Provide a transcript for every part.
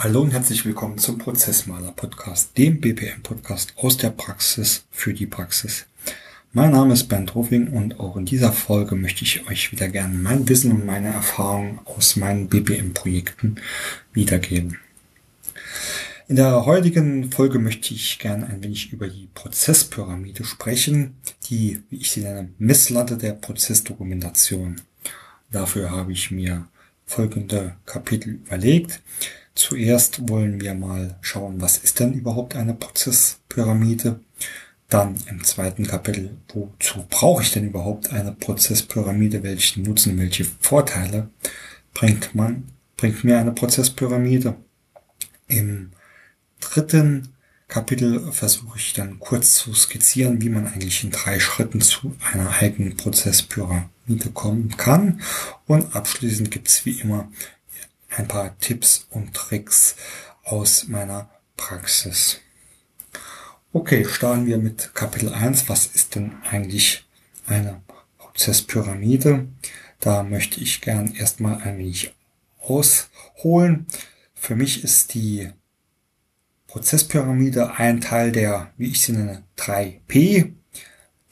Hallo und herzlich willkommen zum Prozessmaler Podcast, dem BPM Podcast aus der Praxis für die Praxis. Mein Name ist Bernd Ruffing und auch in dieser Folge möchte ich euch wieder gerne mein Wissen und meine Erfahrungen aus meinen BPM Projekten wiedergeben. In der heutigen Folge möchte ich gerne ein wenig über die Prozesspyramide sprechen, die, wie ich sie nenne, Messlatte der Prozessdokumentation. Dafür habe ich mir folgende Kapitel überlegt. Zuerst wollen wir mal schauen, was ist denn überhaupt eine Prozesspyramide? Dann im zweiten Kapitel, wozu brauche ich denn überhaupt eine Prozesspyramide? Welchen Nutzen, welche Vorteile bringt man, bringt mir eine Prozesspyramide? Im dritten Kapitel versuche ich dann kurz zu skizzieren, wie man eigentlich in drei Schritten zu einer eigenen Prozesspyramide kommen kann. Und abschließend gibt es wie immer ein paar Tipps und Tricks aus meiner Praxis. Okay, starten wir mit Kapitel 1. Was ist denn eigentlich eine Prozesspyramide? Da möchte ich gern erstmal ein wenig ausholen. Für mich ist die Prozesspyramide ein Teil der, wie ich sie nenne, 3P,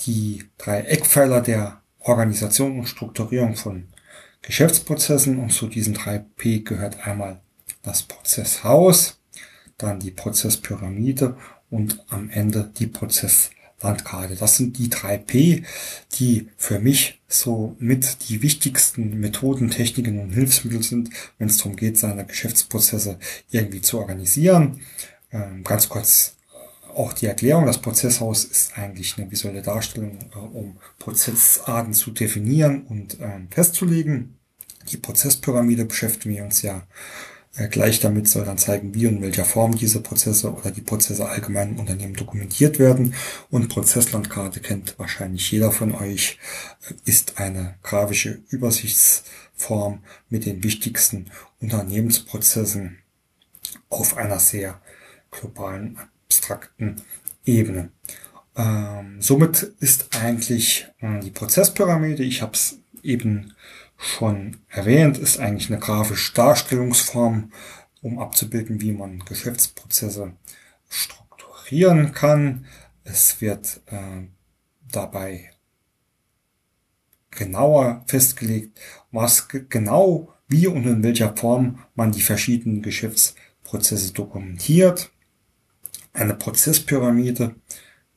die drei Eckpfeiler der Organisation und Strukturierung von Geschäftsprozessen und zu diesen drei P gehört einmal das Prozesshaus, dann die Prozesspyramide und am Ende die Prozesslandkarte. Das sind die drei P, die für mich so mit die wichtigsten Methoden, Techniken und Hilfsmittel sind, wenn es darum geht, seine Geschäftsprozesse irgendwie zu organisieren. Ähm, ganz kurz auch die Erklärung, das Prozesshaus ist eigentlich eine visuelle Darstellung, äh, um Prozessarten zu definieren und ähm, festzulegen. Die Prozesspyramide beschäftigen wir uns ja äh, gleich damit, soll dann zeigen, wie und in welcher Form diese Prozesse oder die Prozesse allgemein im Unternehmen dokumentiert werden. Und Prozesslandkarte kennt wahrscheinlich jeder von euch, äh, ist eine grafische Übersichtsform mit den wichtigsten Unternehmensprozessen auf einer sehr globalen, abstrakten Ebene. Ähm, somit ist eigentlich äh, die Prozesspyramide, ich habe es eben schon erwähnt, ist eigentlich eine grafische Darstellungsform, um abzubilden, wie man Geschäftsprozesse strukturieren kann. Es wird äh, dabei genauer festgelegt, was genau, wie und in welcher Form man die verschiedenen Geschäftsprozesse dokumentiert. Eine Prozesspyramide,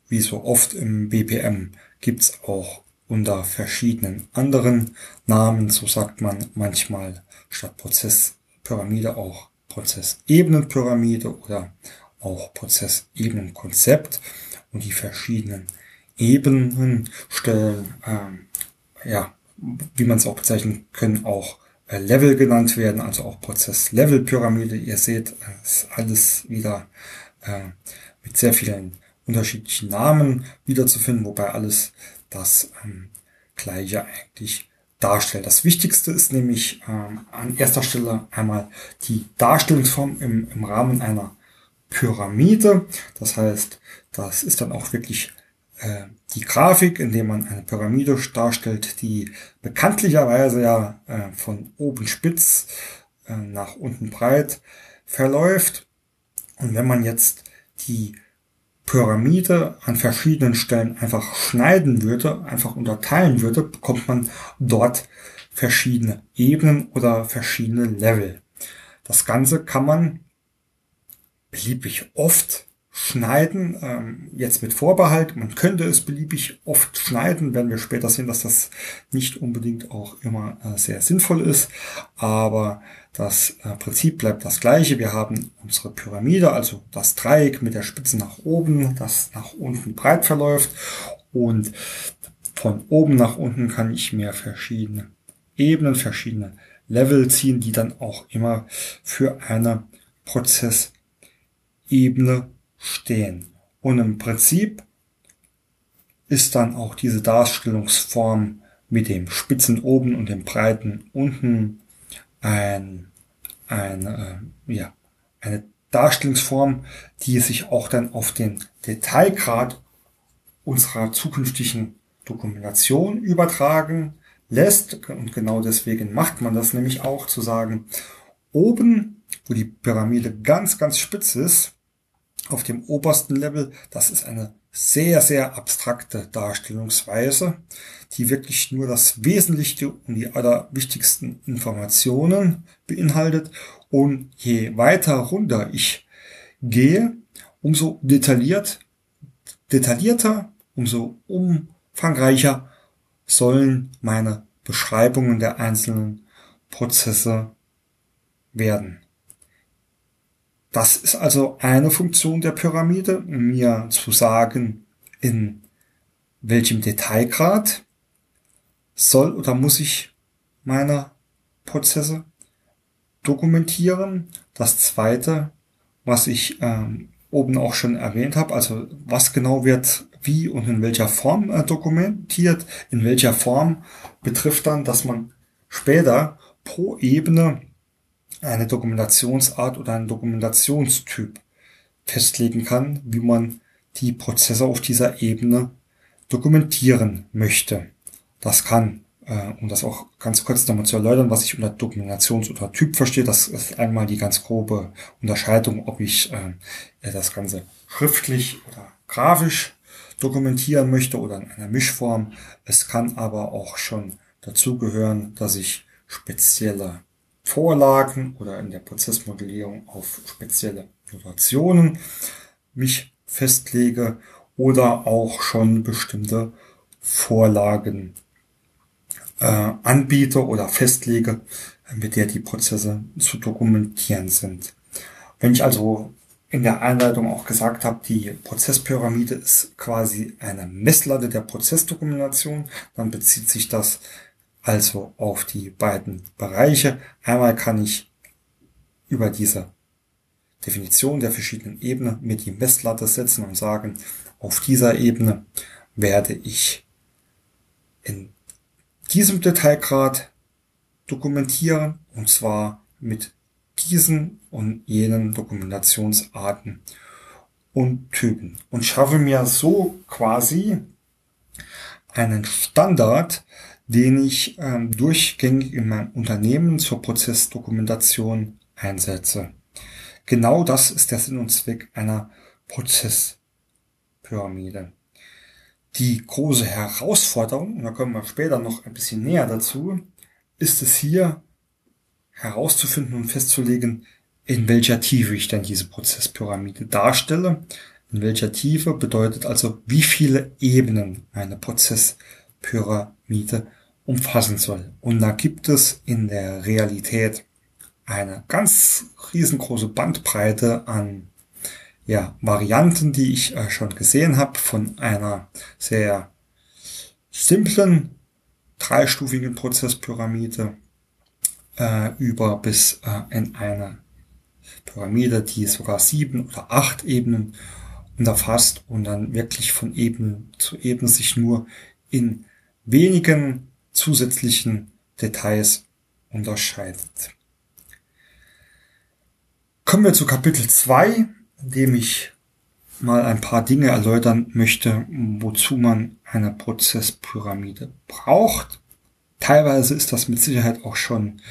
wie so oft im BPM, gibt's auch unter verschiedenen anderen Namen. So sagt man manchmal statt Prozesspyramide auch Prozessebenenpyramide oder auch Prozessebenenkonzept. Und die verschiedenen Ebenen stellen, ähm, ja, wie man es auch bezeichnen können, auch äh, Level genannt werden, also auch Prozess-Level-Pyramide. Ihr seht, es ist alles wieder äh, mit sehr vielen unterschiedlichen Namen wiederzufinden, wobei alles das ähm, gleiche eigentlich darstellt. Das Wichtigste ist nämlich ähm, an erster Stelle einmal die Darstellungsform im, im Rahmen einer Pyramide. Das heißt, das ist dann auch wirklich äh, die Grafik, in der man eine Pyramide darstellt, die bekanntlicherweise ja äh, von oben spitz äh, nach unten breit verläuft. Und wenn man jetzt die Pyramide an verschiedenen Stellen einfach schneiden würde, einfach unterteilen würde, bekommt man dort verschiedene Ebenen oder verschiedene Level. Das Ganze kann man beliebig oft schneiden, ähm, jetzt mit Vorbehalt. Man könnte es beliebig oft schneiden, wenn wir später sehen, dass das nicht unbedingt auch immer äh, sehr sinnvoll ist. Aber das äh, Prinzip bleibt das gleiche. Wir haben unsere Pyramide, also das Dreieck mit der Spitze nach oben, das nach unten breit verläuft. Und von oben nach unten kann ich mir verschiedene Ebenen, verschiedene Level ziehen, die dann auch immer für eine Prozessebene stehen. Und im Prinzip ist dann auch diese Darstellungsform mit dem spitzen oben und dem breiten unten ein, ein äh, ja, eine Darstellungsform, die sich auch dann auf den Detailgrad unserer zukünftigen Dokumentation übertragen lässt. Und genau deswegen macht man das nämlich auch zu sagen, oben wo die Pyramide ganz, ganz spitz ist, auf dem obersten Level, das ist eine sehr, sehr abstrakte Darstellungsweise, die wirklich nur das Wesentliche und die allerwichtigsten Informationen beinhaltet. Und je weiter runter ich gehe, umso detailliert, detaillierter, umso umfangreicher sollen meine Beschreibungen der einzelnen Prozesse werden. Das ist also eine Funktion der Pyramide, mir zu sagen, in welchem Detailgrad soll oder muss ich meine Prozesse dokumentieren. Das zweite, was ich ähm, oben auch schon erwähnt habe, also was genau wird wie und in welcher Form äh, dokumentiert, in welcher Form betrifft dann, dass man später pro Ebene eine Dokumentationsart oder einen Dokumentationstyp festlegen kann, wie man die Prozesse auf dieser Ebene dokumentieren möchte. Das kann, äh, um das auch ganz kurz nochmal zu erläutern, was ich unter Dokumentations- oder Typ verstehe, das ist einmal die ganz grobe Unterscheidung, ob ich äh, das Ganze schriftlich oder grafisch dokumentieren möchte oder in einer Mischform. Es kann aber auch schon dazugehören, dass ich spezielle Vorlagen oder in der Prozessmodellierung auf spezielle Notationen mich festlege oder auch schon bestimmte Vorlagen äh, anbiete oder festlege, mit der die Prozesse zu dokumentieren sind. Wenn ich also in der Einleitung auch gesagt habe, die Prozesspyramide ist quasi eine Messlatte der Prozessdokumentation, dann bezieht sich das also auf die beiden Bereiche. Einmal kann ich über diese Definition der verschiedenen Ebenen mit die Messlatte setzen und sagen, auf dieser Ebene werde ich in diesem Detailgrad dokumentieren und zwar mit diesen und jenen Dokumentationsarten und Typen und schaffe mir so quasi einen Standard, den ich ähm, durchgängig in meinem Unternehmen zur Prozessdokumentation einsetze. Genau das ist der Sinn und Zweck einer Prozesspyramide. Die große Herausforderung, und da kommen wir später noch ein bisschen näher dazu, ist es hier herauszufinden und festzulegen, in welcher Tiefe ich denn diese Prozesspyramide darstelle. In welcher Tiefe bedeutet also, wie viele Ebenen eine Prozesspyramide umfassen soll. Und da gibt es in der Realität eine ganz riesengroße Bandbreite an ja, Varianten, die ich äh, schon gesehen habe, von einer sehr simplen dreistufigen Prozesspyramide äh, über bis äh, in eine Pyramide, die sogar sieben oder acht Ebenen unterfasst und dann wirklich von Ebene zu Ebene sich nur in wenigen zusätzlichen Details unterscheidet. Kommen wir zu Kapitel 2, in dem ich mal ein paar Dinge erläutern möchte, wozu man eine Prozesspyramide braucht. Teilweise ist das mit Sicherheit auch schon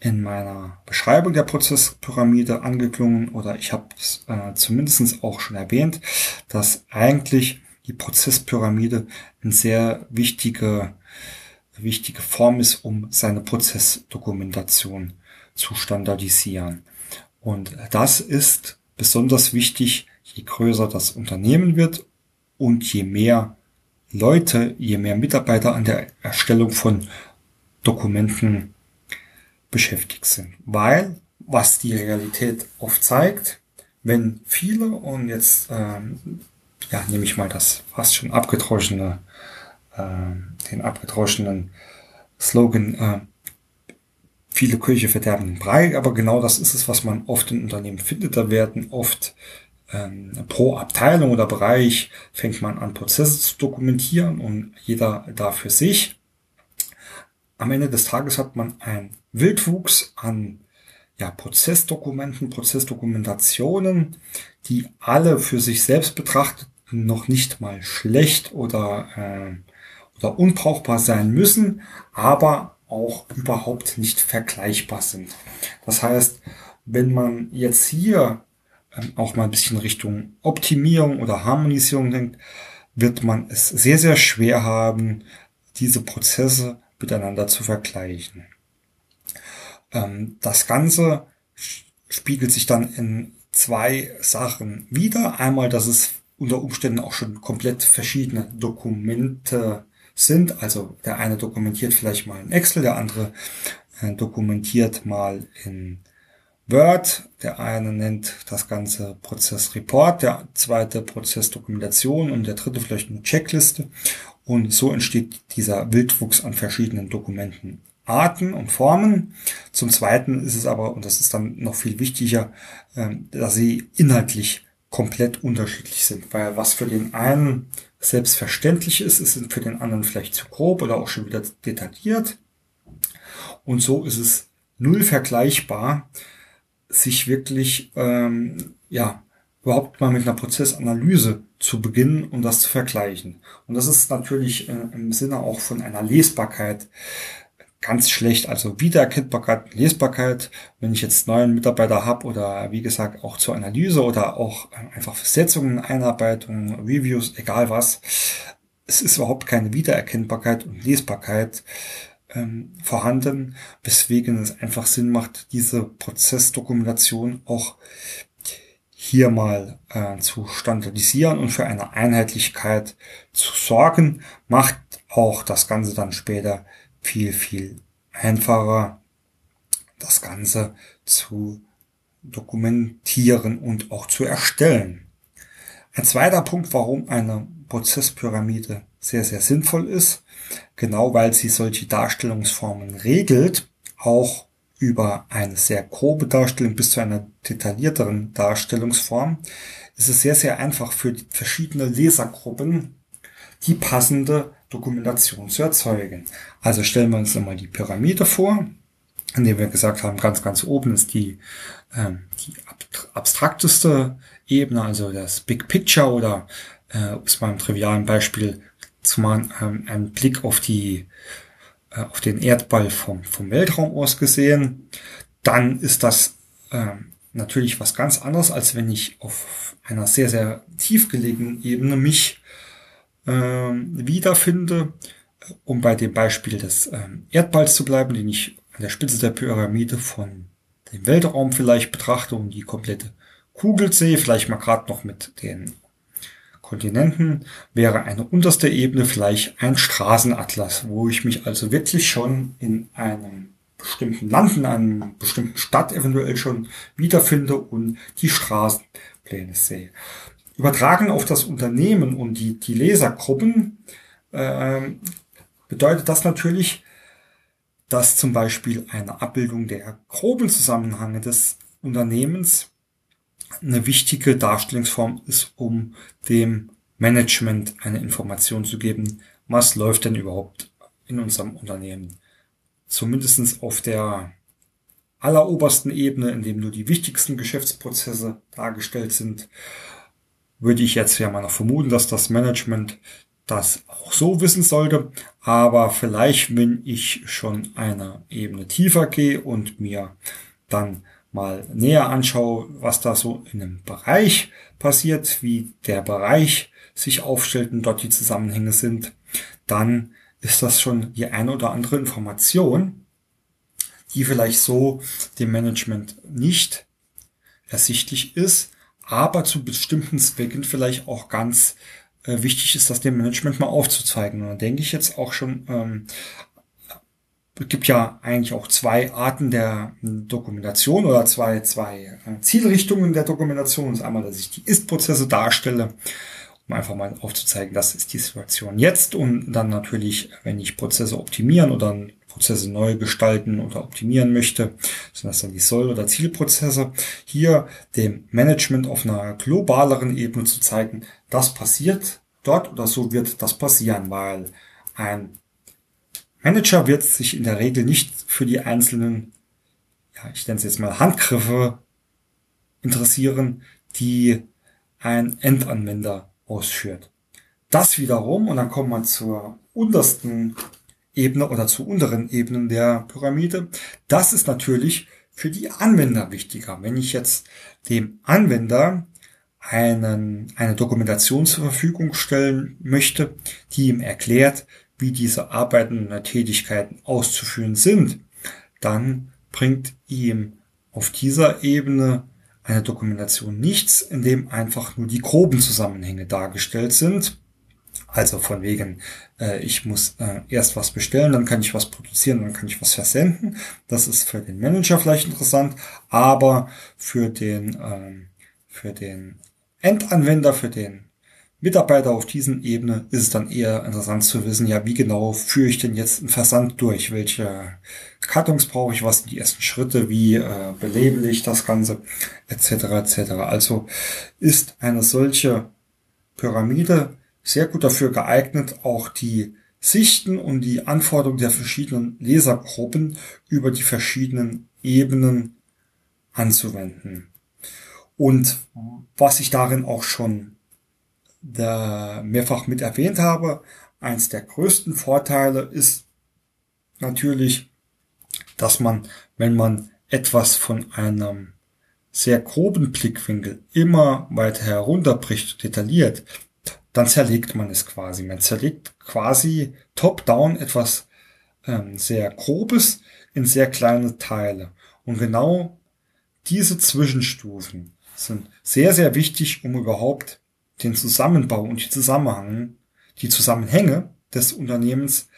in meiner Beschreibung der Prozesspyramide angeklungen oder ich habe es äh, zumindest auch schon erwähnt, dass eigentlich die Prozesspyramide eine sehr wichtige wichtige Form ist, um seine Prozessdokumentation zu standardisieren. Und das ist besonders wichtig, je größer das Unternehmen wird und je mehr Leute, je mehr Mitarbeiter an der Erstellung von Dokumenten beschäftigt sind. Weil, was die Realität oft zeigt, wenn viele, und jetzt ähm, ja, nehme ich mal das fast schon abgedroschene äh, den abgedroschenen Slogan, äh, viele Köche verderben den Brei, aber genau das ist es, was man oft in Unternehmen findet. Da werden oft ähm, pro Abteilung oder Bereich fängt man an, Prozesse zu dokumentieren und jeder da für sich. Am Ende des Tages hat man ein Wildwuchs an ja, Prozessdokumenten, Prozessdokumentationen, die alle für sich selbst betrachtet noch nicht mal schlecht oder äh, oder unbrauchbar sein müssen, aber auch überhaupt nicht vergleichbar sind. Das heißt, wenn man jetzt hier ähm, auch mal ein bisschen Richtung Optimierung oder Harmonisierung denkt, wird man es sehr, sehr schwer haben, diese Prozesse miteinander zu vergleichen. Ähm, das Ganze spiegelt sich dann in zwei Sachen wieder. Einmal, dass es unter Umständen auch schon komplett verschiedene Dokumente sind. Also der eine dokumentiert vielleicht mal in Excel, der andere äh, dokumentiert mal in Word. Der eine nennt das ganze Prozess Report, der zweite Prozess Dokumentation und der dritte vielleicht eine Checkliste. Und so entsteht dieser Wildwuchs an verschiedenen Dokumenten. Arten und Formen. Zum Zweiten ist es aber, und das ist dann noch viel wichtiger, ähm, dass sie inhaltlich komplett unterschiedlich sind. Weil was für den einen selbstverständlich ist, ist für den anderen vielleicht zu grob oder auch schon wieder detailliert. Und so ist es null vergleichbar, sich wirklich ähm, ja überhaupt mal mit einer Prozessanalyse zu beginnen, um das zu vergleichen. Und das ist natürlich äh, im Sinne auch von einer Lesbarkeit ganz schlecht. Also Wiedererkennbarkeit Lesbarkeit, wenn ich jetzt neuen Mitarbeiter habe oder wie gesagt auch zur Analyse oder auch einfach Versetzungen, Einarbeitungen, Reviews, egal was. Es ist überhaupt keine Wiedererkennbarkeit und Lesbarkeit ähm, vorhanden, weswegen es einfach Sinn macht, diese Prozessdokumentation auch hier mal äh, zu standardisieren und für eine Einheitlichkeit zu sorgen, macht auch das Ganze dann später viel, viel einfacher, das Ganze zu dokumentieren und auch zu erstellen. Ein zweiter Punkt, warum eine Prozesspyramide sehr, sehr sinnvoll ist, genau weil sie solche Darstellungsformen regelt, auch über eine sehr grobe Darstellung bis zu einer detaillierteren Darstellungsform, ist es sehr, sehr einfach für verschiedene Lesergruppen die passende Dokumentation zu erzeugen. Also stellen wir uns nochmal die Pyramide vor, in der wir gesagt haben, ganz, ganz oben ist die, ähm, die abstrakteste Ebene, also das Big Picture oder äh, um es mal im trivialen Beispiel zu machen, ähm, ein Blick auf die äh, auf den Erdball vom, vom Weltraum aus gesehen, dann ist das äh, natürlich was ganz anderes, als wenn ich auf einer sehr, sehr tief gelegenen Ebene mich wiederfinde, um bei dem Beispiel des ähm, Erdballs zu bleiben, den ich an der Spitze der Pyramide von dem Weltraum vielleicht betrachte und die komplette Kugel sehe, vielleicht mal gerade noch mit den Kontinenten, wäre eine unterste Ebene vielleicht ein Straßenatlas, wo ich mich also wirklich schon in einem bestimmten Land, in einer bestimmten Stadt eventuell schon wiederfinde und die Straßenpläne sehe. Übertragen auf das Unternehmen und die, die Lesergruppen äh, bedeutet das natürlich, dass zum Beispiel eine Abbildung der groben Zusammenhänge des Unternehmens eine wichtige Darstellungsform ist, um dem Management eine Information zu geben, was läuft denn überhaupt in unserem Unternehmen. Zumindestens auf der allerobersten Ebene, in dem nur die wichtigsten Geschäftsprozesse dargestellt sind, würde ich jetzt ja mal noch vermuten, dass das Management das auch so wissen sollte. Aber vielleicht, wenn ich schon eine Ebene tiefer gehe und mir dann mal näher anschaue, was da so in einem Bereich passiert, wie der Bereich sich aufstellt und dort die Zusammenhänge sind, dann ist das schon die eine oder andere Information, die vielleicht so dem Management nicht ersichtlich ist, aber zu bestimmten Zwecken vielleicht auch ganz äh, wichtig ist, das dem Management mal aufzuzeigen. Und da denke ich jetzt auch schon, ähm, es gibt ja eigentlich auch zwei Arten der Dokumentation oder zwei, zwei äh, Zielrichtungen der Dokumentation. Das ist einmal, dass ich die Ist-Prozesse darstelle, um einfach mal aufzuzeigen, das ist die Situation jetzt und dann natürlich, wenn ich Prozesse optimieren oder Prozesse neu gestalten oder optimieren möchte, sind das dann die Soll- oder Zielprozesse. Hier dem Management auf einer globaleren Ebene zu zeigen, das passiert dort oder so wird das passieren, weil ein Manager wird sich in der Regel nicht für die einzelnen, ja, ich nenne es jetzt mal Handgriffe interessieren, die ein Endanwender ausführt. Das wiederum, und dann kommen wir zur untersten Ebene oder zu unteren Ebenen der Pyramide. Das ist natürlich für die Anwender wichtiger. Wenn ich jetzt dem Anwender einen, eine Dokumentation zur Verfügung stellen möchte, die ihm erklärt, wie diese Arbeiten und Tätigkeiten auszuführen sind, dann bringt ihm auf dieser Ebene eine Dokumentation nichts, in dem einfach nur die groben Zusammenhänge dargestellt sind. Also von wegen, äh, ich muss äh, erst was bestellen, dann kann ich was produzieren, dann kann ich was versenden. Das ist für den Manager vielleicht interessant, aber für den, ähm, für den Endanwender, für den Mitarbeiter auf diesen Ebene ist es dann eher interessant zu wissen, ja, wie genau führe ich denn jetzt einen Versand durch? Welche Kartons brauche ich? Was sind die ersten Schritte? Wie äh, belabel ich das Ganze? Etc. etc. Also ist eine solche Pyramide sehr gut dafür geeignet, auch die Sichten und die Anforderungen der verschiedenen Lesergruppen über die verschiedenen Ebenen anzuwenden. Und was ich darin auch schon da mehrfach mit erwähnt habe, eins der größten Vorteile ist natürlich, dass man, wenn man etwas von einem sehr groben Blickwinkel immer weiter herunterbricht, detailliert, dann zerlegt man es quasi. Man zerlegt quasi top-down etwas ähm, sehr grobes in sehr kleine Teile. Und genau diese Zwischenstufen sind sehr, sehr wichtig, um überhaupt den Zusammenbau und die Zusammenhang, die Zusammenhänge des Unternehmens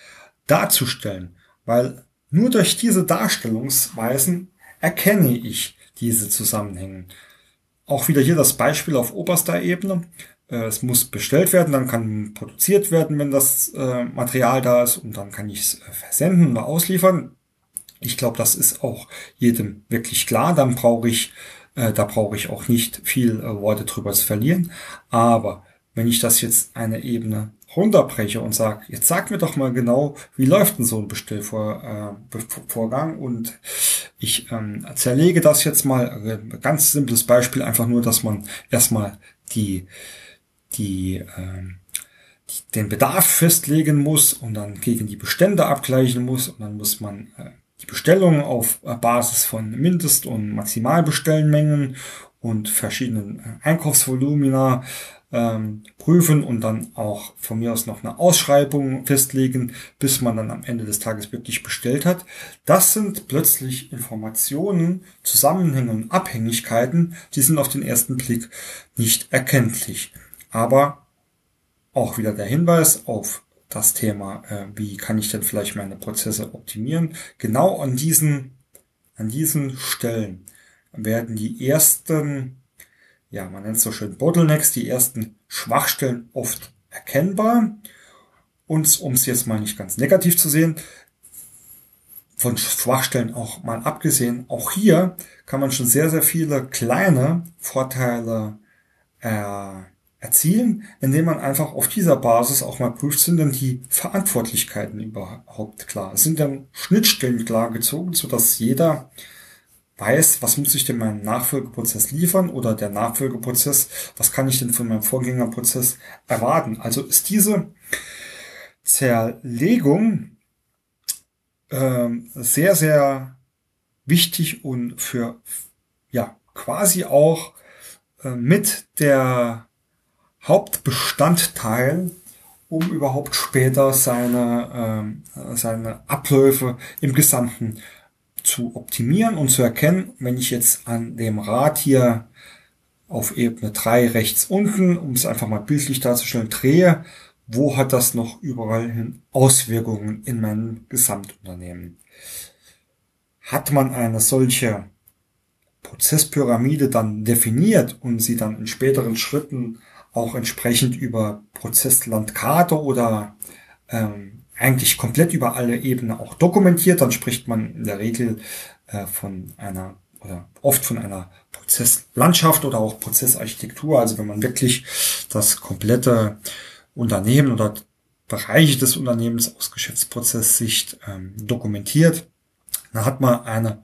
darzustellen, weil nur durch diese Darstellungsweisen erkenne ich diese Zusammenhänge. Auch wieder hier das Beispiel auf oberster Ebene. Äh, es muss bestellt werden, dann kann produziert werden, wenn das äh, Material da ist und dann kann ich es äh, versenden oder ausliefern. Ich glaube, das ist auch jedem wirklich klar. Dann brauche ich da brauche ich auch nicht viel Worte drüber zu verlieren. Aber wenn ich das jetzt eine Ebene runterbreche und sage, jetzt sag mir doch mal genau, wie läuft denn so ein Bestellvorgang und ich ähm, zerlege das jetzt mal, ganz simples Beispiel, einfach nur, dass man erstmal die, die, äh, den Bedarf festlegen muss und dann gegen die Bestände abgleichen muss und dann muss man äh, die Bestellung auf Basis von Mindest- und Maximalbestellmengen und verschiedenen äh, Einkaufsvolumina ähm, prüfen und dann auch von mir aus noch eine Ausschreibung festlegen, bis man dann am Ende des Tages wirklich bestellt hat. Das sind plötzlich Informationen, Zusammenhänge und Abhängigkeiten, die sind auf den ersten Blick nicht erkenntlich. Aber auch wieder der Hinweis auf das Thema, äh, wie kann ich denn vielleicht meine Prozesse optimieren. Genau an diesen, an diesen Stellen werden die ersten, ja, man nennt es so schön Bottlenecks, die ersten Schwachstellen oft erkennbar. Und um es jetzt mal nicht ganz negativ zu sehen, von Schwachstellen auch mal abgesehen, auch hier kann man schon sehr, sehr viele kleine Vorteile äh, erzielen, indem man einfach auf dieser Basis auch mal prüft, sind denn die Verantwortlichkeiten überhaupt klar? Sind dann Schnittstellen klar gezogen, sodass jeder weiß, was muss ich denn meinem Nachfolgeprozess liefern oder der Nachfolgeprozess, was kann ich denn von meinem Vorgängerprozess erwarten? Also ist diese Zerlegung ähm, sehr, sehr wichtig und für ja quasi auch äh, mit der Hauptbestandteil, um überhaupt später seine, äh, seine Abläufe im Gesamten zu optimieren und zu erkennen, wenn ich jetzt an dem Rad hier auf Ebene 3 rechts unten, um es einfach mal bildlich darzustellen, drehe, wo hat das noch überall hin Auswirkungen in meinem Gesamtunternehmen? Hat man eine solche Prozesspyramide dann definiert und sie dann in späteren Schritten auch entsprechend über Prozesslandkarte oder ähm, eigentlich komplett über alle Ebenen auch dokumentiert. Dann spricht man in der Regel äh, von einer oder oft von einer Prozesslandschaft oder auch Prozessarchitektur. Also wenn man wirklich das komplette Unternehmen oder Bereiche des Unternehmens aus Geschäftsprozesssicht ähm, dokumentiert, dann hat man eine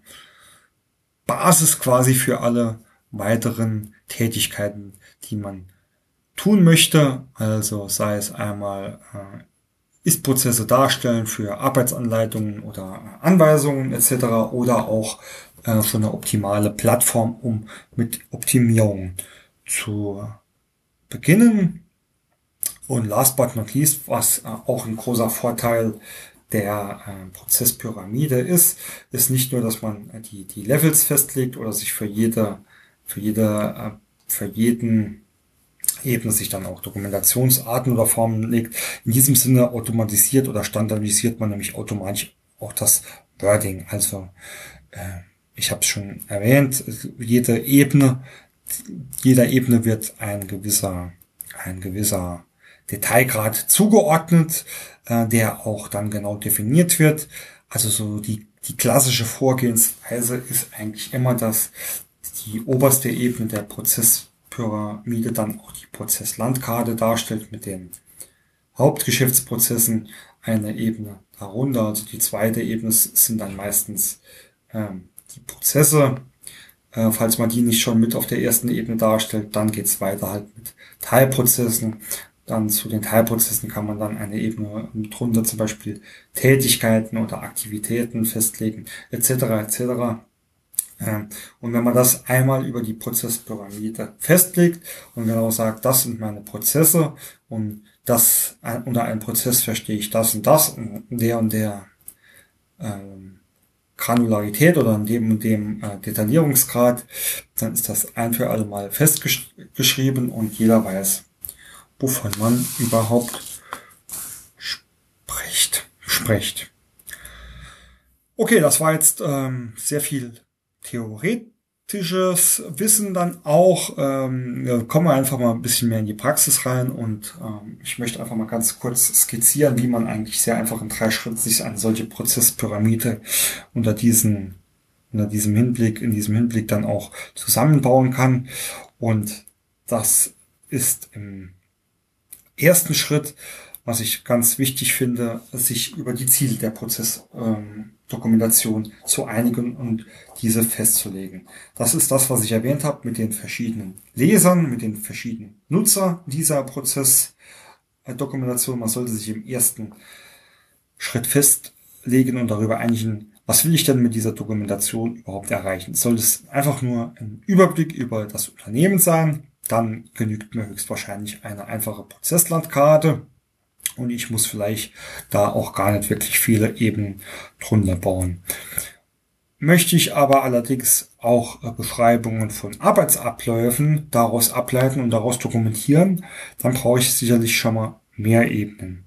Basis quasi für alle weiteren Tätigkeiten, die man tun möchte, also sei es einmal äh, Ist-Prozesse darstellen für Arbeitsanleitungen oder Anweisungen etc. oder auch äh, schon eine optimale Plattform, um mit Optimierung zu beginnen. Und last but not least, was äh, auch ein großer Vorteil der äh, Prozesspyramide ist, ist nicht nur, dass man die, die Levels festlegt oder sich für jede, für jede, äh, für jeden Ebene sich dann auch Dokumentationsarten oder Formen legt. In diesem Sinne automatisiert oder standardisiert man nämlich automatisch auch das Wording. Also äh, ich habe es schon erwähnt, jede Ebene, jeder Ebene wird ein gewisser, ein gewisser Detailgrad zugeordnet, äh, der auch dann genau definiert wird. Also so die, die klassische Vorgehensweise ist eigentlich immer, dass die oberste Ebene der Prozesspyramide dann auch die Prozesslandkarte darstellt mit den Hauptgeschäftsprozessen eine Ebene darunter. Also die zweite Ebene sind dann meistens ähm, die Prozesse. Äh, falls man die nicht schon mit auf der ersten Ebene darstellt, dann geht's weiter halt mit Teilprozessen. Dann zu den Teilprozessen kann man dann eine Ebene drunter zum Beispiel Tätigkeiten oder Aktivitäten festlegen, etc. etc. Und wenn man das einmal über die Prozesspyramide festlegt und genau sagt, das sind meine Prozesse und das unter einem Prozess verstehe ich das und das und der und der ähm, Granularität oder in dem und dem äh, Detaillierungsgrad, dann ist das ein für alle Mal festgeschrieben und jeder weiß, wovon man überhaupt spricht. spricht. Okay, das war jetzt ähm, sehr viel theoretisches Wissen dann auch. Ähm, kommen wir einfach mal ein bisschen mehr in die Praxis rein und ähm, ich möchte einfach mal ganz kurz skizzieren, wie man eigentlich sehr einfach in drei Schritten sich eine solche Prozesspyramide unter diesen unter diesem Hinblick, in diesem Hinblick dann auch zusammenbauen kann. Und das ist im ersten Schritt, was ich ganz wichtig finde, sich über die Ziele der Prozessdokumentation ähm, zu einigen und diese festzulegen. Das ist das, was ich erwähnt habe mit den verschiedenen Lesern, mit den verschiedenen Nutzer dieser Prozessdokumentation. Man sollte sich im ersten Schritt festlegen und darüber einigen, was will ich denn mit dieser Dokumentation überhaupt erreichen? Soll es einfach nur ein Überblick über das Unternehmen sein? dann genügt mir höchstwahrscheinlich eine einfache Prozesslandkarte und ich muss vielleicht da auch gar nicht wirklich viele Ebenen drunter bauen. Möchte ich aber allerdings auch äh, Beschreibungen von Arbeitsabläufen daraus ableiten und daraus dokumentieren, dann brauche ich sicherlich schon mal mehr Ebenen.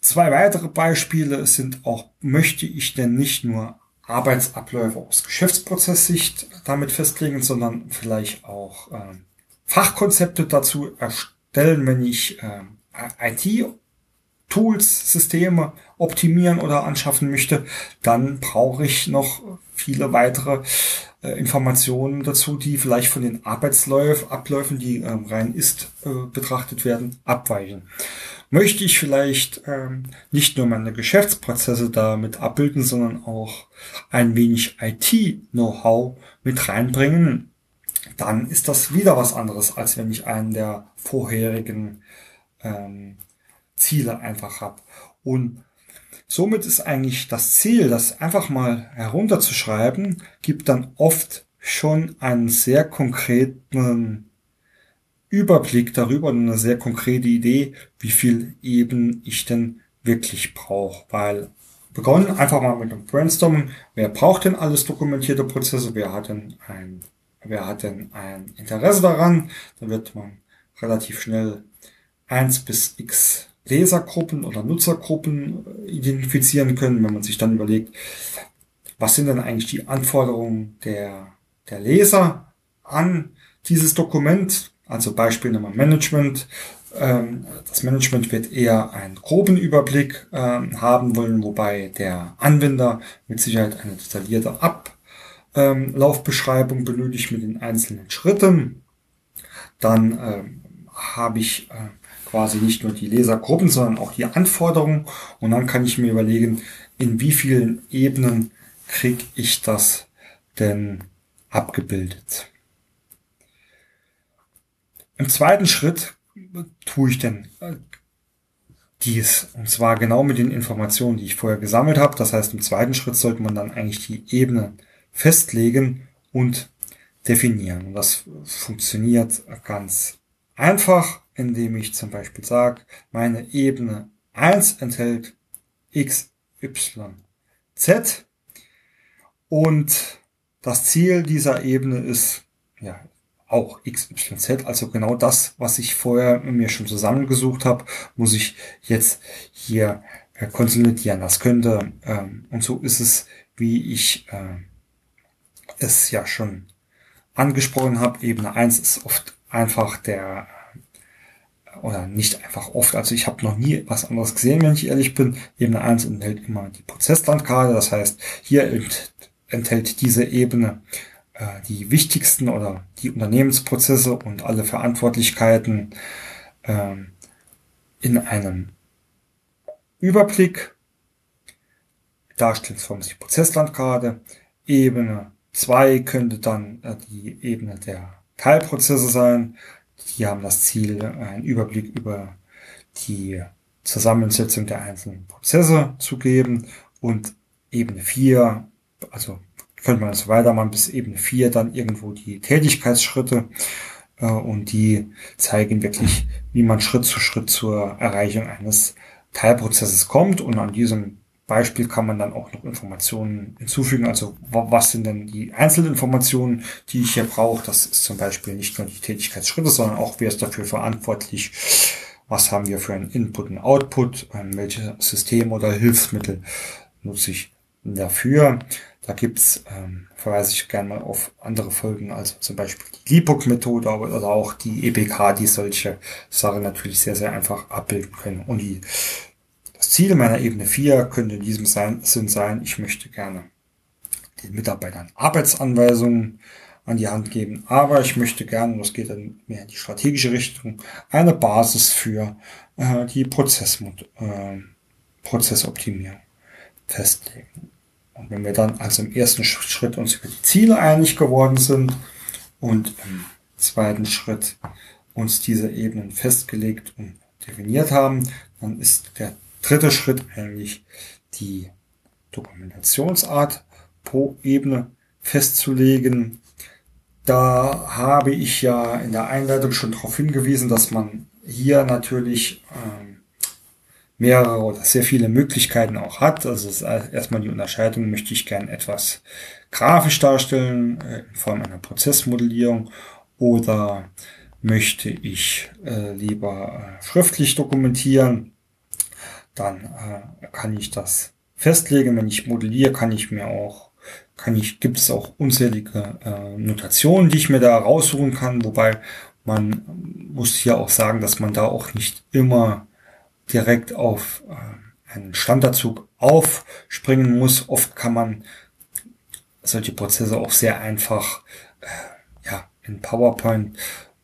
Zwei weitere Beispiele sind auch, möchte ich denn nicht nur Arbeitsabläufe aus Geschäftsprozesssicht damit festlegen, sondern vielleicht auch ähm, Fachkonzepte dazu erstellen, wenn ich ähm, IT-Tools, Systeme optimieren oder anschaffen möchte, dann brauche ich noch viele weitere äh, Informationen dazu, die vielleicht von den Arbeitsabläufen, die ähm, rein ist äh, betrachtet werden, abweichen. Möchte ich vielleicht ähm, nicht nur meine Geschäftsprozesse damit abbilden, sondern auch ein wenig IT-Know-how mit reinbringen, dann ist das wieder was anderes, als wenn ich einen der vorherigen ähm, Ziele einfach habe. Und somit ist eigentlich das Ziel, das einfach mal herunterzuschreiben, gibt dann oft schon einen sehr konkreten Überblick darüber und eine sehr konkrete Idee, wie viel eben ich denn wirklich brauche. Weil begonnen einfach mal mit einem Brainstorming. Wer braucht denn alles dokumentierte Prozesse? Wer hat denn ein, wer hat denn ein Interesse daran? Da wird man relativ schnell eins bis x Lesergruppen oder Nutzergruppen identifizieren können, wenn man sich dann überlegt, was sind denn eigentlich die Anforderungen der, der Leser an dieses Dokument? Also Beispiel Nummer Management. Ähm, das Management wird eher einen groben Überblick ähm, haben wollen, wobei der Anwender mit Sicherheit eine detaillierte Ablaufbeschreibung benötigt mit den einzelnen Schritten. Dann ähm, habe ich äh, quasi nicht nur die Lesergruppen, sondern auch die Anforderungen. Und dann kann ich mir überlegen, in wie vielen Ebenen kriege ich das denn abgebildet. Im zweiten Schritt tue ich denn äh, dies. Und zwar genau mit den Informationen, die ich vorher gesammelt habe. Das heißt, im zweiten Schritt sollte man dann eigentlich die Ebene festlegen und definieren. Und das funktioniert ganz einfach, indem ich zum Beispiel sage, meine Ebene 1 enthält x, y, z. Und das Ziel dieser Ebene ist ja auch x, y, z, also genau das, was ich vorher mir schon zusammengesucht habe, muss ich jetzt hier äh, konsolidieren. Das könnte, ähm, und so ist es, wie ich äh, es ja schon angesprochen habe, Ebene 1 ist oft einfach der, oder nicht einfach oft, also ich habe noch nie was anderes gesehen, wenn ich ehrlich bin. Ebene 1 enthält immer die Prozesslandkarte, das heißt, hier enthält diese Ebene äh, die wichtigsten oder die Unternehmensprozesse und alle Verantwortlichkeiten äh, in einem Überblick. Darstellungsform ist die Prozesslandkarte. Ebene 2 könnte dann äh, die Ebene der Teilprozesse sein. Die haben das Ziel, einen Überblick über die Zusammensetzung der einzelnen Prozesse zu geben. Und Ebene 4, also könnte man es weitermachen bis Ebene 4, dann irgendwo die Tätigkeitsschritte. Äh, und die zeigen wirklich, wie man Schritt zu Schritt zur Erreichung eines Teilprozesses kommt. Und an diesem Beispiel kann man dann auch noch Informationen hinzufügen. Also was sind denn die Einzelinformationen, die ich hier brauche? Das ist zum Beispiel nicht nur die Tätigkeitsschritte, sondern auch wer ist dafür verantwortlich? Was haben wir für einen Input und Output? Ähm, welche Systeme oder Hilfsmittel nutze ich dafür? Da gibt's, ähm, verweise ich gerne mal auf andere Folgen, also zum Beispiel die LIPOC-Methode oder auch die EPK, die solche Sachen natürlich sehr, sehr einfach abbilden können. Und die das Ziel meiner Ebene 4 könnte in diesem Sinn sein, ich möchte gerne den Mitarbeitern Arbeitsanweisungen an die Hand geben, aber ich möchte gerne, und das geht dann mehr in die strategische Richtung, eine Basis für äh, die Prozessmod äh, Prozessoptimierung festlegen. Und wenn wir dann also im ersten Schritt uns über die Ziele einig geworden sind und im zweiten Schritt uns diese Ebenen festgelegt und definiert haben, dann ist der dritte Schritt eigentlich die Dokumentationsart pro Ebene festzulegen. Da habe ich ja in der Einleitung schon darauf hingewiesen, dass man hier natürlich ähm, mehrere oder sehr viele Möglichkeiten auch hat. Also erstmal die Unterscheidung, möchte ich gern etwas grafisch darstellen äh, in Form einer Prozessmodellierung oder möchte ich äh, lieber äh, schriftlich dokumentieren dann äh, kann ich das festlegen. Wenn ich modelliere, kann ich mir auch, kann ich, gibt es auch unzählige äh, Notationen, die ich mir da raussuchen kann, wobei man muss hier auch sagen, dass man da auch nicht immer direkt auf äh, einen Standardzug aufspringen muss. Oft kann man solche Prozesse auch sehr einfach äh, ja, in PowerPoint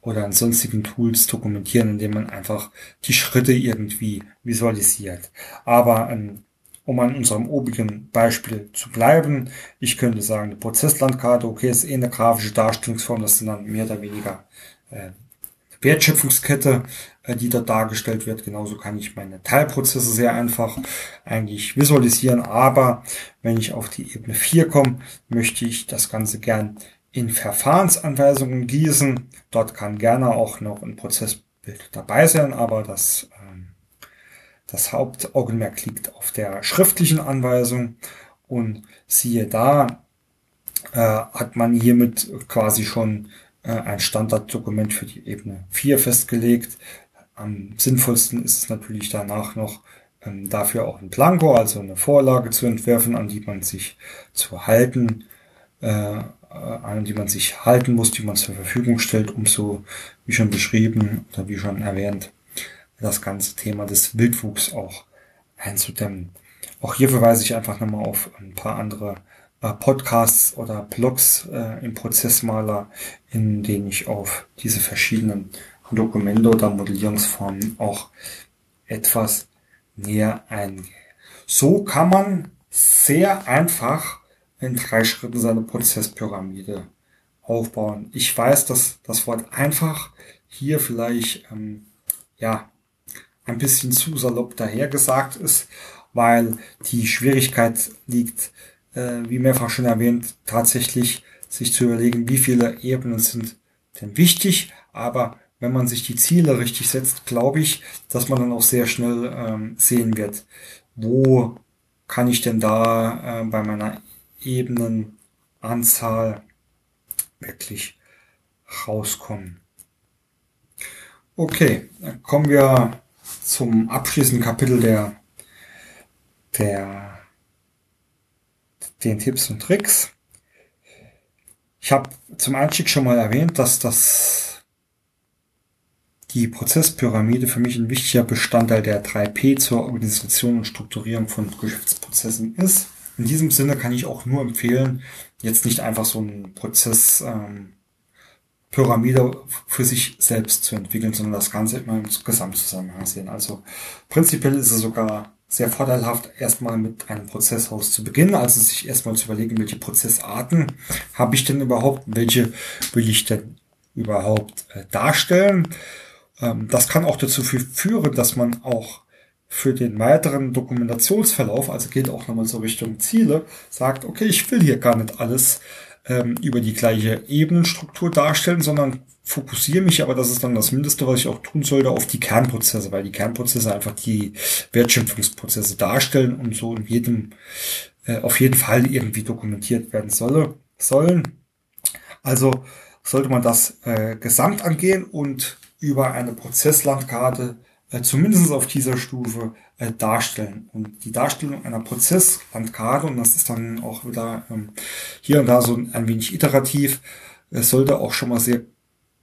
oder an sonstigen Tools dokumentieren, indem man einfach die Schritte irgendwie visualisiert. Aber ähm, um an unserem obigen Beispiel zu bleiben, ich könnte sagen, eine Prozesslandkarte, okay, ist eh eine grafische Darstellungsform, das sind dann mehr oder weniger äh, Wertschöpfungskette, äh, die dort dargestellt wird. Genauso kann ich meine Teilprozesse sehr einfach eigentlich visualisieren. Aber wenn ich auf die Ebene 4 komme, möchte ich das Ganze gern in Verfahrensanweisungen gießen. Dort kann gerne auch noch ein Prozessbild dabei sein, aber das, ähm, das Hauptaugenmerk liegt auf der schriftlichen Anweisung. Und siehe da, äh, hat man hiermit quasi schon äh, ein Standarddokument für die Ebene 4 festgelegt. Am sinnvollsten ist es natürlich danach noch ähm, dafür auch ein Blanko, also eine Vorlage zu entwerfen, an die man sich zu halten äh, an die man sich halten muss, die man zur Verfügung stellt, um so, wie schon beschrieben oder wie schon erwähnt, das ganze Thema des Wildwuchs auch einzudämmen. Auch hier verweise ich einfach nochmal auf ein paar andere äh, Podcasts oder Blogs äh, im Prozessmaler, in denen ich auf diese verschiedenen Dokumente oder Modellierungsformen auch etwas näher eingehe. So kann man sehr einfach in drei Schritten seine Prozesspyramide aufbauen. Ich weiß, dass das Wort einfach hier vielleicht ähm, ja ein bisschen zu salopp dahergesagt ist, weil die Schwierigkeit liegt äh, wie mehrfach schon erwähnt, tatsächlich sich zu überlegen, wie viele Ebenen sind denn wichtig. Aber wenn man sich die Ziele richtig setzt, glaube ich, dass man dann auch sehr schnell ähm, sehen wird, wo kann ich denn da äh, bei meiner Ebenenanzahl wirklich rauskommen. Okay, dann kommen wir zum abschließenden Kapitel der, der, den Tipps und Tricks. Ich habe zum Einstieg schon mal erwähnt, dass das die Prozesspyramide für mich ein wichtiger Bestandteil der 3P zur Organisation und Strukturierung von Geschäftsprozessen ist. In diesem Sinne kann ich auch nur empfehlen, jetzt nicht einfach so einen Prozess ähm, Pyramide für sich selbst zu entwickeln, sondern das Ganze immer im Gesamtzusammenhang sehen. Also prinzipiell ist es sogar sehr vorteilhaft, erstmal mit einem Prozesshaus zu beginnen, also sich erstmal zu überlegen, welche Prozessarten habe ich denn überhaupt, welche will ich denn überhaupt äh, darstellen. Ähm, das kann auch dazu führen, dass man auch für den weiteren Dokumentationsverlauf, also geht auch nochmal so Richtung Ziele, sagt, okay, ich will hier gar nicht alles ähm, über die gleiche Ebenenstruktur darstellen, sondern fokussiere mich, aber das ist dann das Mindeste, was ich auch tun sollte, auf die Kernprozesse, weil die Kernprozesse einfach die Wertschöpfungsprozesse darstellen und so in jedem, äh, auf jeden Fall irgendwie dokumentiert werden solle, sollen. Also sollte man das äh, gesamt angehen und über eine Prozesslandkarte äh, zumindest auf dieser Stufe äh, darstellen. Und die Darstellung einer Prozesslandkarte, und das ist dann auch wieder ähm, hier und da so ein wenig iterativ, äh, sollte auch schon mal sehr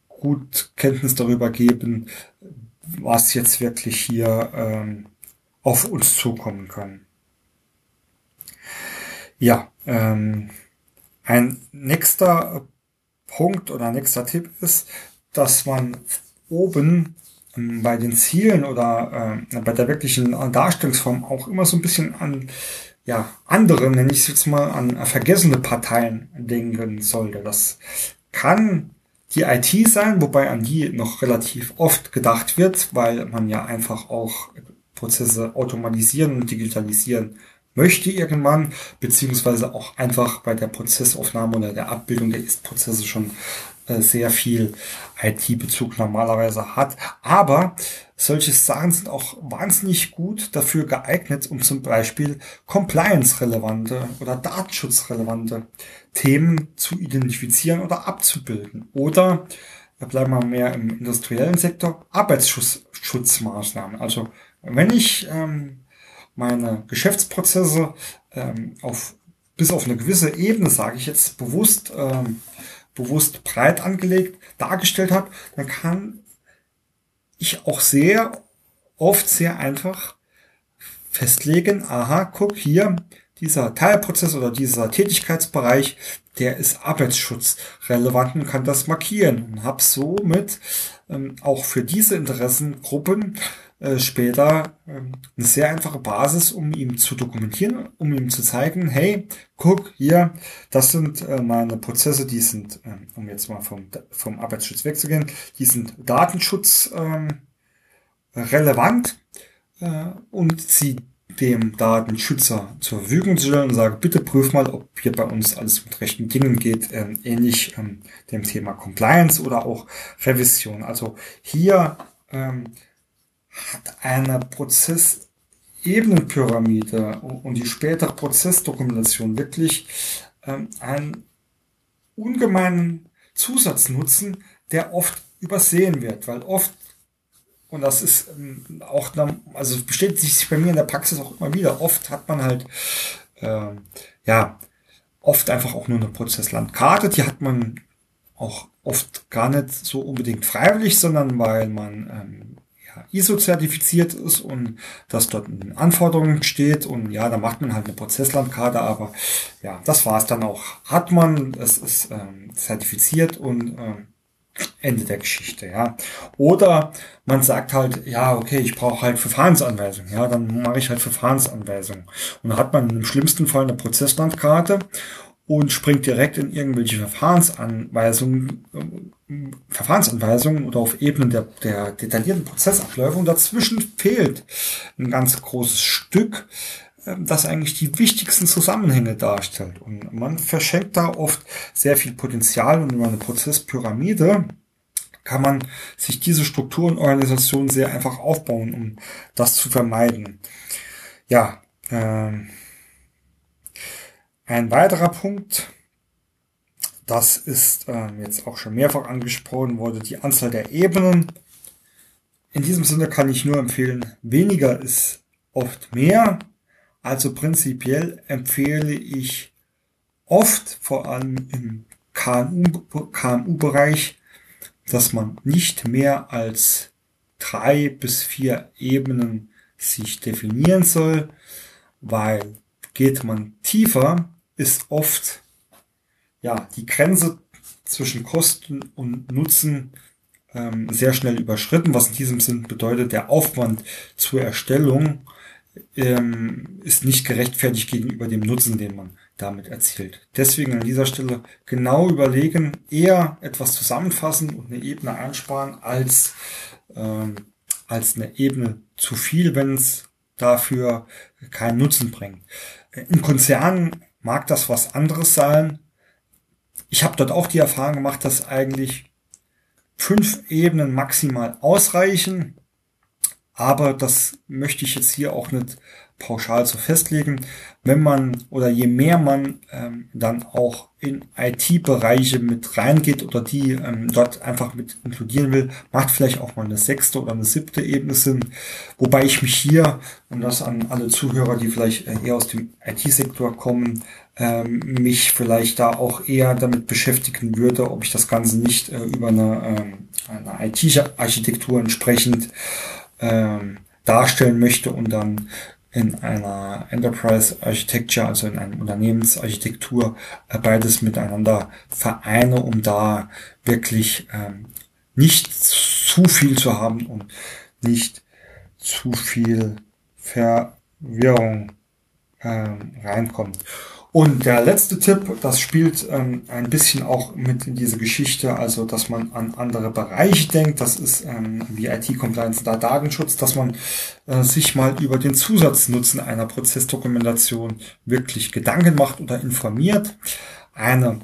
gut Kenntnis darüber geben, was jetzt wirklich hier ähm, auf uns zukommen kann. Ja, ähm, ein nächster Punkt oder nächster Tipp ist, dass man oben bei den Zielen oder äh, bei der wirklichen Darstellungsform auch immer so ein bisschen an ja, andere, nenne ich es jetzt mal, an vergessene Parteien denken sollte. Das kann die IT sein, wobei an die noch relativ oft gedacht wird, weil man ja einfach auch Prozesse automatisieren und digitalisieren möchte irgendwann, beziehungsweise auch einfach bei der Prozessaufnahme oder der Abbildung der Ist-Prozesse schon sehr viel IT-Bezug normalerweise hat. Aber solche Sachen sind auch wahnsinnig gut dafür geeignet, um zum Beispiel compliance-relevante oder datenschutzrelevante Themen zu identifizieren oder abzubilden. Oder da bleiben wir mehr im industriellen Sektor, Arbeitsschutzmaßnahmen. Also wenn ich ähm, meine Geschäftsprozesse ähm, auf bis auf eine gewisse Ebene, sage ich jetzt bewusst, ähm, bewusst breit angelegt dargestellt habe, dann kann ich auch sehr oft sehr einfach festlegen, aha, guck hier, dieser Teilprozess oder dieser Tätigkeitsbereich, der ist arbeitsschutzrelevant und kann das markieren und habe somit ähm, auch für diese Interessengruppen später ähm, eine sehr einfache Basis, um ihm zu dokumentieren, um ihm zu zeigen, hey, guck hier, das sind äh, meine Prozesse, die sind, ähm, um jetzt mal vom, vom Arbeitsschutz wegzugehen, die sind Datenschutz ähm, relevant äh, und sie dem Datenschützer zur Verfügung zu stellen und sage, bitte prüf mal, ob hier bei uns alles mit rechten Dingen geht, ähm, ähnlich dem Thema Compliance oder auch Revision. Also hier hat eine Prozessebenenpyramide und die spätere Prozessdokumentation wirklich ähm, einen ungemeinen Zusatznutzen, der oft übersehen wird, weil oft und das ist ähm, auch, also bestätigt sich bei mir in der Praxis auch immer wieder. Oft hat man halt, ähm, ja, oft einfach auch nur eine Prozesslandkarte. Die hat man auch oft gar nicht so unbedingt freiwillig, sondern weil man ähm, ISO-zertifiziert ist und das dort in den Anforderungen steht. Und ja, da macht man halt eine Prozesslandkarte, aber ja, das war es dann auch. Hat man, es ist ähm, zertifiziert und ähm, Ende der Geschichte, ja. Oder man sagt halt, ja, okay, ich brauche halt Verfahrensanweisungen, ja, dann mache ich halt Verfahrensanweisungen. Und dann hat man im schlimmsten Fall eine Prozesslandkarte und springt direkt in irgendwelche Verfahrensanweisungen, Verfahrensanweisungen oder auf Ebenen der, der detaillierten Prozessabläufe und dazwischen fehlt ein ganz großes Stück, ähm, das eigentlich die wichtigsten Zusammenhänge darstellt. Und man verschenkt da oft sehr viel Potenzial und über eine Prozesspyramide kann man sich diese Struktur und Organisation sehr einfach aufbauen, um das zu vermeiden. Ja, äh, ein weiterer Punkt, das ist äh, jetzt auch schon mehrfach angesprochen wurde, die Anzahl der Ebenen. In diesem Sinne kann ich nur empfehlen, weniger ist oft mehr. Also prinzipiell empfehle ich oft, vor allem im KMU-Bereich, dass man nicht mehr als drei bis vier Ebenen sich definieren soll, weil geht man tiefer, ist oft ja die Grenze zwischen Kosten und Nutzen ähm, sehr schnell überschritten, was in diesem Sinn bedeutet, der Aufwand zur Erstellung ähm, ist nicht gerechtfertigt gegenüber dem Nutzen, den man damit erzielt. Deswegen an dieser Stelle genau überlegen, eher etwas zusammenfassen und eine Ebene einsparen, als, ähm, als eine Ebene zu viel, wenn es dafür keinen Nutzen bringt. In Konzernen mag das was anderes sein. Ich habe dort auch die Erfahrung gemacht, dass eigentlich fünf Ebenen maximal ausreichen. Aber das möchte ich jetzt hier auch nicht pauschal so festlegen. Wenn man oder je mehr man ähm, dann auch in IT-Bereiche mit reingeht oder die ähm, dort einfach mit inkludieren will, macht vielleicht auch mal eine sechste oder eine siebte Ebene Sinn. Wobei ich mich hier, und das an alle Zuhörer, die vielleicht äh, eher aus dem IT-Sektor kommen, ähm, mich vielleicht da auch eher damit beschäftigen würde, ob ich das Ganze nicht äh, über eine, ähm, eine IT-Architektur entsprechend ähm, darstellen möchte und dann in einer Enterprise Architecture, also in einer Unternehmensarchitektur, äh, beides miteinander vereine, um da wirklich ähm, nicht zu viel zu haben und nicht zu viel Verwirrung ähm, reinkommt. Und der letzte Tipp, das spielt ähm, ein bisschen auch mit in diese Geschichte, also dass man an andere Bereiche denkt, das ist ähm, wie IT-Compliance oder Datenschutz, dass man äh, sich mal über den Zusatznutzen einer Prozessdokumentation wirklich Gedanken macht oder informiert. Eine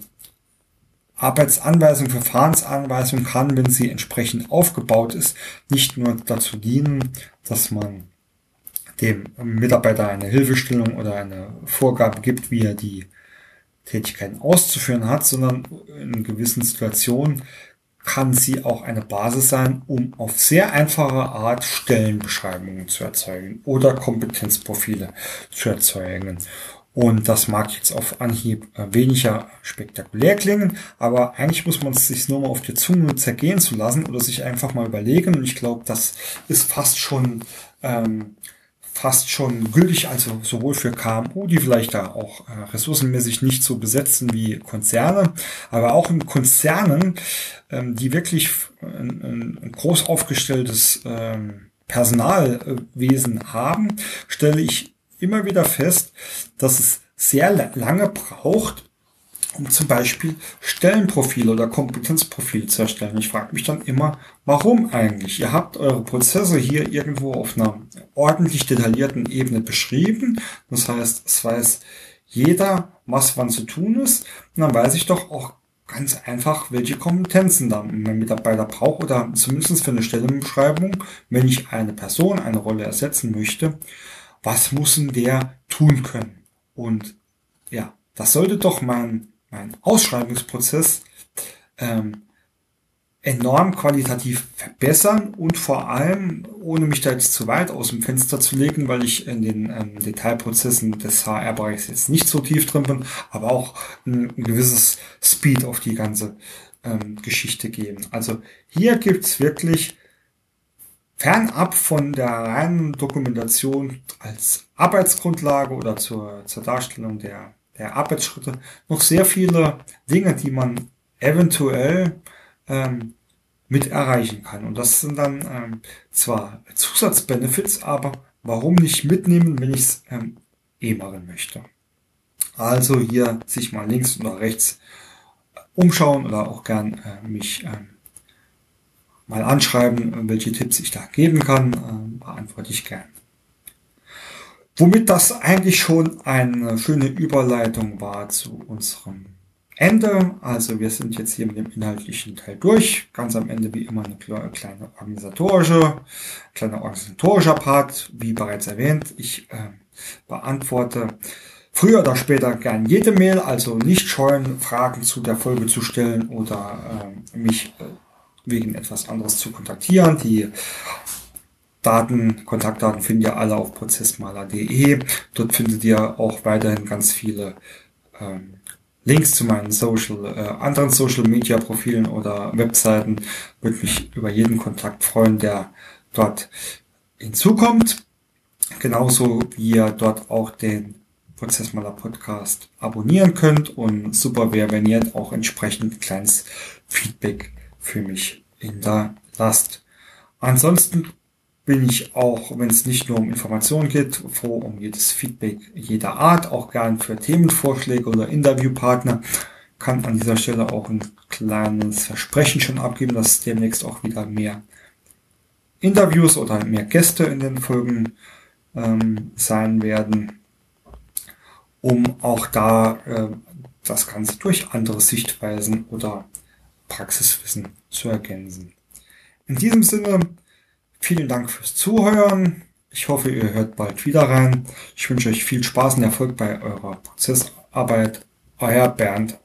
Arbeitsanweisung, Verfahrensanweisung kann, wenn sie entsprechend aufgebaut ist, nicht nur dazu dienen, dass man dem Mitarbeiter eine Hilfestellung oder eine Vorgabe gibt, wie er die Tätigkeiten auszuführen hat, sondern in gewissen Situationen kann sie auch eine Basis sein, um auf sehr einfache Art Stellenbeschreibungen zu erzeugen oder Kompetenzprofile zu erzeugen. Und das mag jetzt auf Anhieb äh, weniger spektakulär klingen, aber eigentlich muss man es sich nur mal auf die Zunge zergehen zu lassen oder sich einfach mal überlegen. Und ich glaube, das ist fast schon ähm, fast schon gültig, also sowohl für KMU, die vielleicht da auch äh, ressourcenmäßig nicht so besetzen wie Konzerne, aber auch in Konzernen, ähm, die wirklich ein, ein groß aufgestelltes ähm, Personalwesen haben, stelle ich immer wieder fest, dass es sehr lange braucht, um zum Beispiel Stellenprofile oder Kompetenzprofile zu erstellen. Ich frage mich dann immer, warum eigentlich? Ihr habt eure Prozesse hier irgendwo auf einer ordentlich detaillierten Ebene beschrieben. Das heißt, es weiß jeder, was wann zu tun ist. Und dann weiß ich doch auch ganz einfach, welche Kompetenzen dann mein Mitarbeiter braucht oder zumindest für eine Stellenbeschreibung, wenn ich eine Person, eine Rolle ersetzen möchte, was muss denn der tun können? Und ja, das sollte doch mein mein Ausschreibungsprozess ähm, enorm qualitativ verbessern und vor allem, ohne mich da jetzt zu weit aus dem Fenster zu legen, weil ich in den ähm, Detailprozessen des HR-Bereichs jetzt nicht so tief drin bin, aber auch ein, ein gewisses Speed auf die ganze ähm, Geschichte geben. Also hier gibt's wirklich fernab von der reinen Dokumentation als Arbeitsgrundlage oder zur, zur Darstellung der der Arbeitsschritte noch sehr viele Dinge, die man eventuell ähm, mit erreichen kann. Und das sind dann ähm, zwar Zusatzbenefits, aber warum nicht mitnehmen, wenn ich es ähm, eh machen möchte. Also hier sich mal links oder rechts umschauen oder auch gern äh, mich ähm, mal anschreiben, welche Tipps ich da geben kann, äh, beantworte ich gern. Womit das eigentlich schon eine schöne Überleitung war zu unserem Ende. Also wir sind jetzt hier mit dem inhaltlichen Teil durch. Ganz am Ende wie immer eine kleine organisatorische, kleiner organisatorischer Part, wie bereits erwähnt. Ich äh, beantworte früher oder später gern jede Mail, also nicht scheuen, Fragen zu der Folge zu stellen oder äh, mich äh, wegen etwas anderes zu kontaktieren. Die Daten, Kontaktdaten findet ihr alle auf prozessmaler.de. Dort findet ihr auch weiterhin ganz viele ähm, Links zu meinen Social, äh, anderen Social Media Profilen oder Webseiten. Würde mich über jeden Kontakt freuen, der dort hinzukommt. Genauso wie ihr dort auch den Prozessmaler Podcast abonnieren könnt und super wäre, wenn ihr auch entsprechend ein kleines Feedback für mich hinterlasst. Ansonsten bin ich auch, wenn es nicht nur um Informationen geht, froh um jedes Feedback jeder Art, auch gern für Themenvorschläge oder Interviewpartner. Kann an dieser Stelle auch ein kleines Versprechen schon abgeben, dass demnächst auch wieder mehr Interviews oder mehr Gäste in den Folgen ähm, sein werden, um auch da äh, das Ganze durch andere Sichtweisen oder Praxiswissen zu ergänzen. In diesem Sinne Vielen Dank fürs Zuhören. Ich hoffe, ihr hört bald wieder rein. Ich wünsche euch viel Spaß und Erfolg bei eurer Prozessarbeit. Euer Bernd